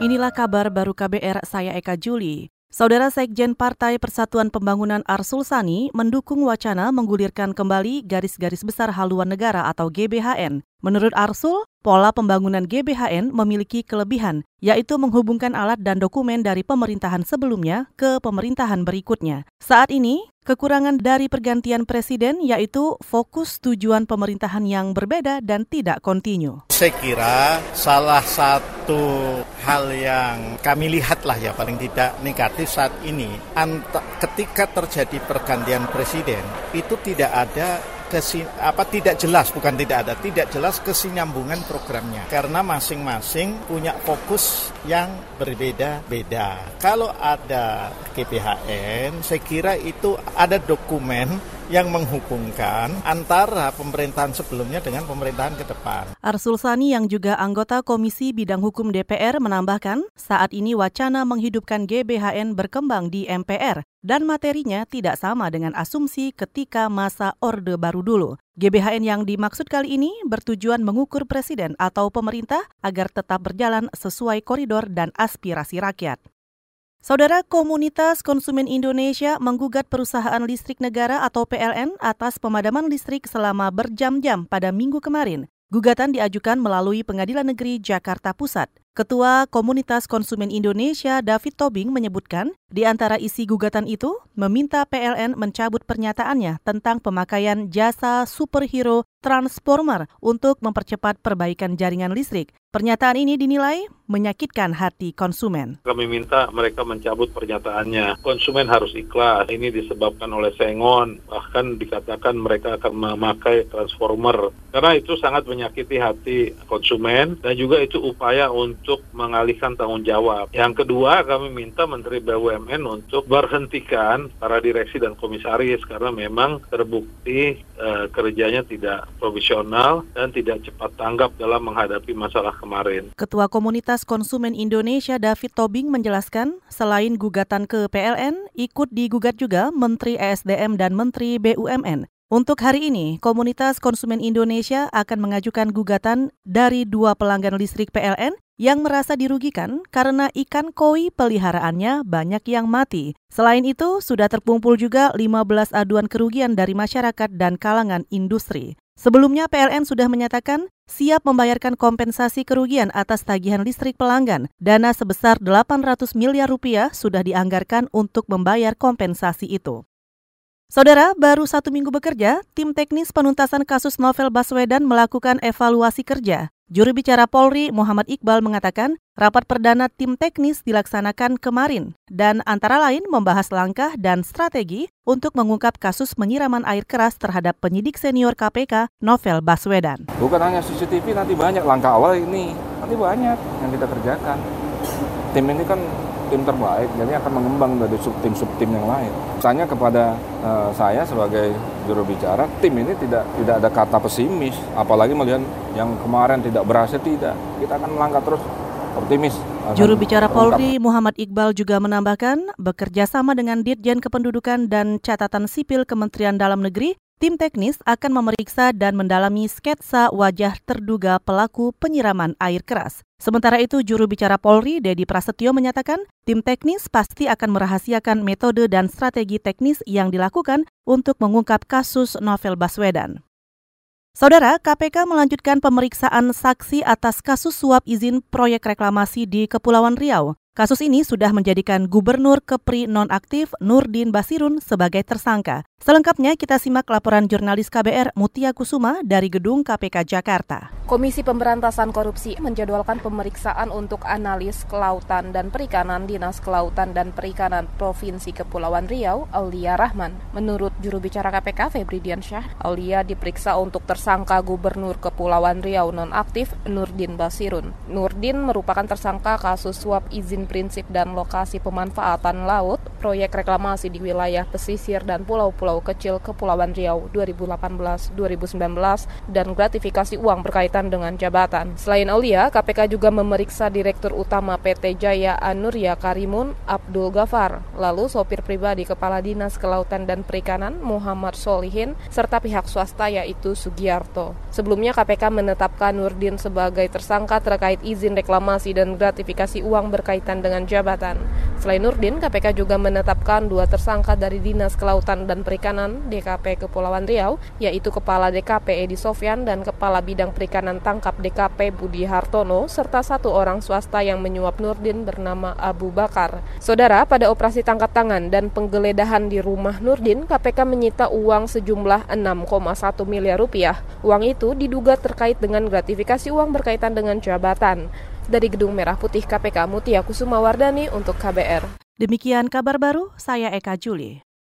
Inilah kabar baru KBR, saya Eka Juli. Saudara Sekjen Partai Persatuan Pembangunan Arsul Sani mendukung wacana menggulirkan kembali garis-garis besar haluan negara atau GBHN. Menurut Arsul, pola pembangunan GBHN memiliki kelebihan, yaitu menghubungkan alat dan dokumen dari pemerintahan sebelumnya ke pemerintahan berikutnya. Saat ini, kekurangan dari pergantian presiden yaitu fokus tujuan pemerintahan yang berbeda dan tidak kontinu. Saya kira salah satu hal yang kami lihatlah ya paling tidak negatif saat ini, ketika terjadi pergantian presiden itu tidak ada apa tidak jelas bukan tidak ada tidak jelas kesinambungan programnya karena masing-masing punya fokus yang berbeda-beda. Kalau ada GPHN, saya kira itu ada dokumen yang menghubungkan antara pemerintahan sebelumnya dengan pemerintahan ke depan. Arsul Sani yang juga anggota Komisi Bidang Hukum DPR menambahkan, saat ini wacana menghidupkan GBHN berkembang di MPR dan materinya tidak sama dengan asumsi ketika masa Orde Baru dulu. GBHN yang dimaksud kali ini bertujuan mengukur presiden atau pemerintah agar tetap berjalan sesuai koridor dan aspirasi rakyat. Saudara Komunitas Konsumen Indonesia menggugat perusahaan listrik negara atau PLN atas pemadaman listrik selama berjam-jam pada minggu kemarin. Gugatan diajukan melalui Pengadilan Negeri Jakarta Pusat. Ketua Komunitas Konsumen Indonesia David Tobing menyebutkan, di antara isi gugatan itu meminta PLN mencabut pernyataannya tentang pemakaian jasa superhero transformer untuk mempercepat perbaikan jaringan listrik. Pernyataan ini dinilai menyakitkan hati konsumen. Kami minta mereka mencabut pernyataannya. Konsumen harus ikhlas. Ini disebabkan oleh sengon. Bahkan dikatakan mereka akan memakai transformer. Karena itu sangat menyakiti hati konsumen dan juga itu upaya untuk mengalihkan tanggung jawab. Yang kedua, kami minta Menteri BUMN untuk berhentikan para direksi dan komisaris karena memang terbukti eh, kerjanya tidak profesional dan tidak cepat tanggap dalam menghadapi masalah kemarin. Ketua Komunitas Konsumen Indonesia David Tobing menjelaskan, selain gugatan ke PLN, ikut digugat juga Menteri ESDM dan Menteri BUMN. Untuk hari ini, Komunitas Konsumen Indonesia akan mengajukan gugatan dari dua pelanggan listrik PLN yang merasa dirugikan karena ikan koi peliharaannya banyak yang mati. Selain itu, sudah terkumpul juga 15 aduan kerugian dari masyarakat dan kalangan industri. Sebelumnya PLN sudah menyatakan siap membayarkan kompensasi kerugian atas tagihan listrik pelanggan. Dana sebesar 800 miliar rupiah sudah dianggarkan untuk membayar kompensasi itu. Saudara, baru satu minggu bekerja, tim teknis penuntasan kasus novel Baswedan melakukan evaluasi kerja. Juru bicara Polri Muhammad Iqbal mengatakan rapat perdana tim teknis dilaksanakan kemarin dan antara lain membahas langkah dan strategi untuk mengungkap kasus penyiraman air keras terhadap penyidik senior KPK Novel Baswedan. Bukan hanya CCTV, nanti banyak langkah awal ini, nanti banyak yang kita kerjakan. Tim ini kan tim terbaik, jadi akan mengembang dari subtim-subtim yang lain. Misalnya kepada uh, saya sebagai juru bicara, tim ini tidak tidak ada kata pesimis, apalagi melihat yang kemarin tidak berhasil tidak. Kita akan melangkah terus optimis. Juru bicara Polri Muhammad Iqbal juga menambahkan bekerja sama dengan Ditjen Kependudukan dan Catatan Sipil Kementerian Dalam Negeri Tim teknis akan memeriksa dan mendalami sketsa wajah terduga pelaku penyiraman air keras. Sementara itu, juru bicara Polri, Dedi Prasetyo, menyatakan tim teknis pasti akan merahasiakan metode dan strategi teknis yang dilakukan untuk mengungkap kasus Novel Baswedan. Saudara, KPK melanjutkan pemeriksaan saksi atas kasus suap izin proyek reklamasi di Kepulauan Riau. Kasus ini sudah menjadikan Gubernur Kepri nonaktif Nurdin Basirun sebagai tersangka. Selengkapnya kita simak laporan jurnalis KBR Mutia Kusuma dari Gedung KPK Jakarta. Komisi Pemberantasan Korupsi menjadwalkan pemeriksaan untuk analis kelautan dan perikanan Dinas Kelautan dan Perikanan Provinsi Kepulauan Riau, Aulia Rahman. Menurut juru bicara KPK Febri Diansyah, Aulia diperiksa untuk tersangka Gubernur Kepulauan Riau nonaktif Nurdin Basirun. Nurdin merupakan tersangka kasus suap izin prinsip dan lokasi pemanfaatan laut proyek reklamasi di wilayah pesisir dan pulau-pulau kecil Kepulauan Riau 2018-2019 dan gratifikasi uang berkaitan dengan jabatan. Selain Aulia, KPK juga memeriksa Direktur Utama PT Jaya Anuria Karimun Abdul Gafar, lalu sopir pribadi Kepala Dinas Kelautan dan Perikanan Muhammad Solihin, serta pihak swasta yaitu Sugiarto. Sebelumnya KPK menetapkan Nurdin sebagai tersangka terkait izin reklamasi dan gratifikasi uang berkaitan dengan jabatan. Selain Nurdin, KPK juga menetapkan dua tersangka dari Dinas Kelautan dan Perikanan DKP Kepulauan Riau, yaitu Kepala DKP Edi Sofyan dan Kepala Bidang Perikanan Tangkap DKP Budi Hartono, serta satu orang swasta yang menyuap Nurdin bernama Abu Bakar. Saudara, pada operasi tangkap tangan dan penggeledahan di rumah Nurdin, KPK menyita uang sejumlah 6,1 miliar rupiah. Uang itu diduga terkait dengan gratifikasi uang berkaitan dengan jabatan. Dari Gedung Merah Putih KPK Mutia Kusuma Wardani untuk KBR. Demikian kabar baru, saya Eka Juli.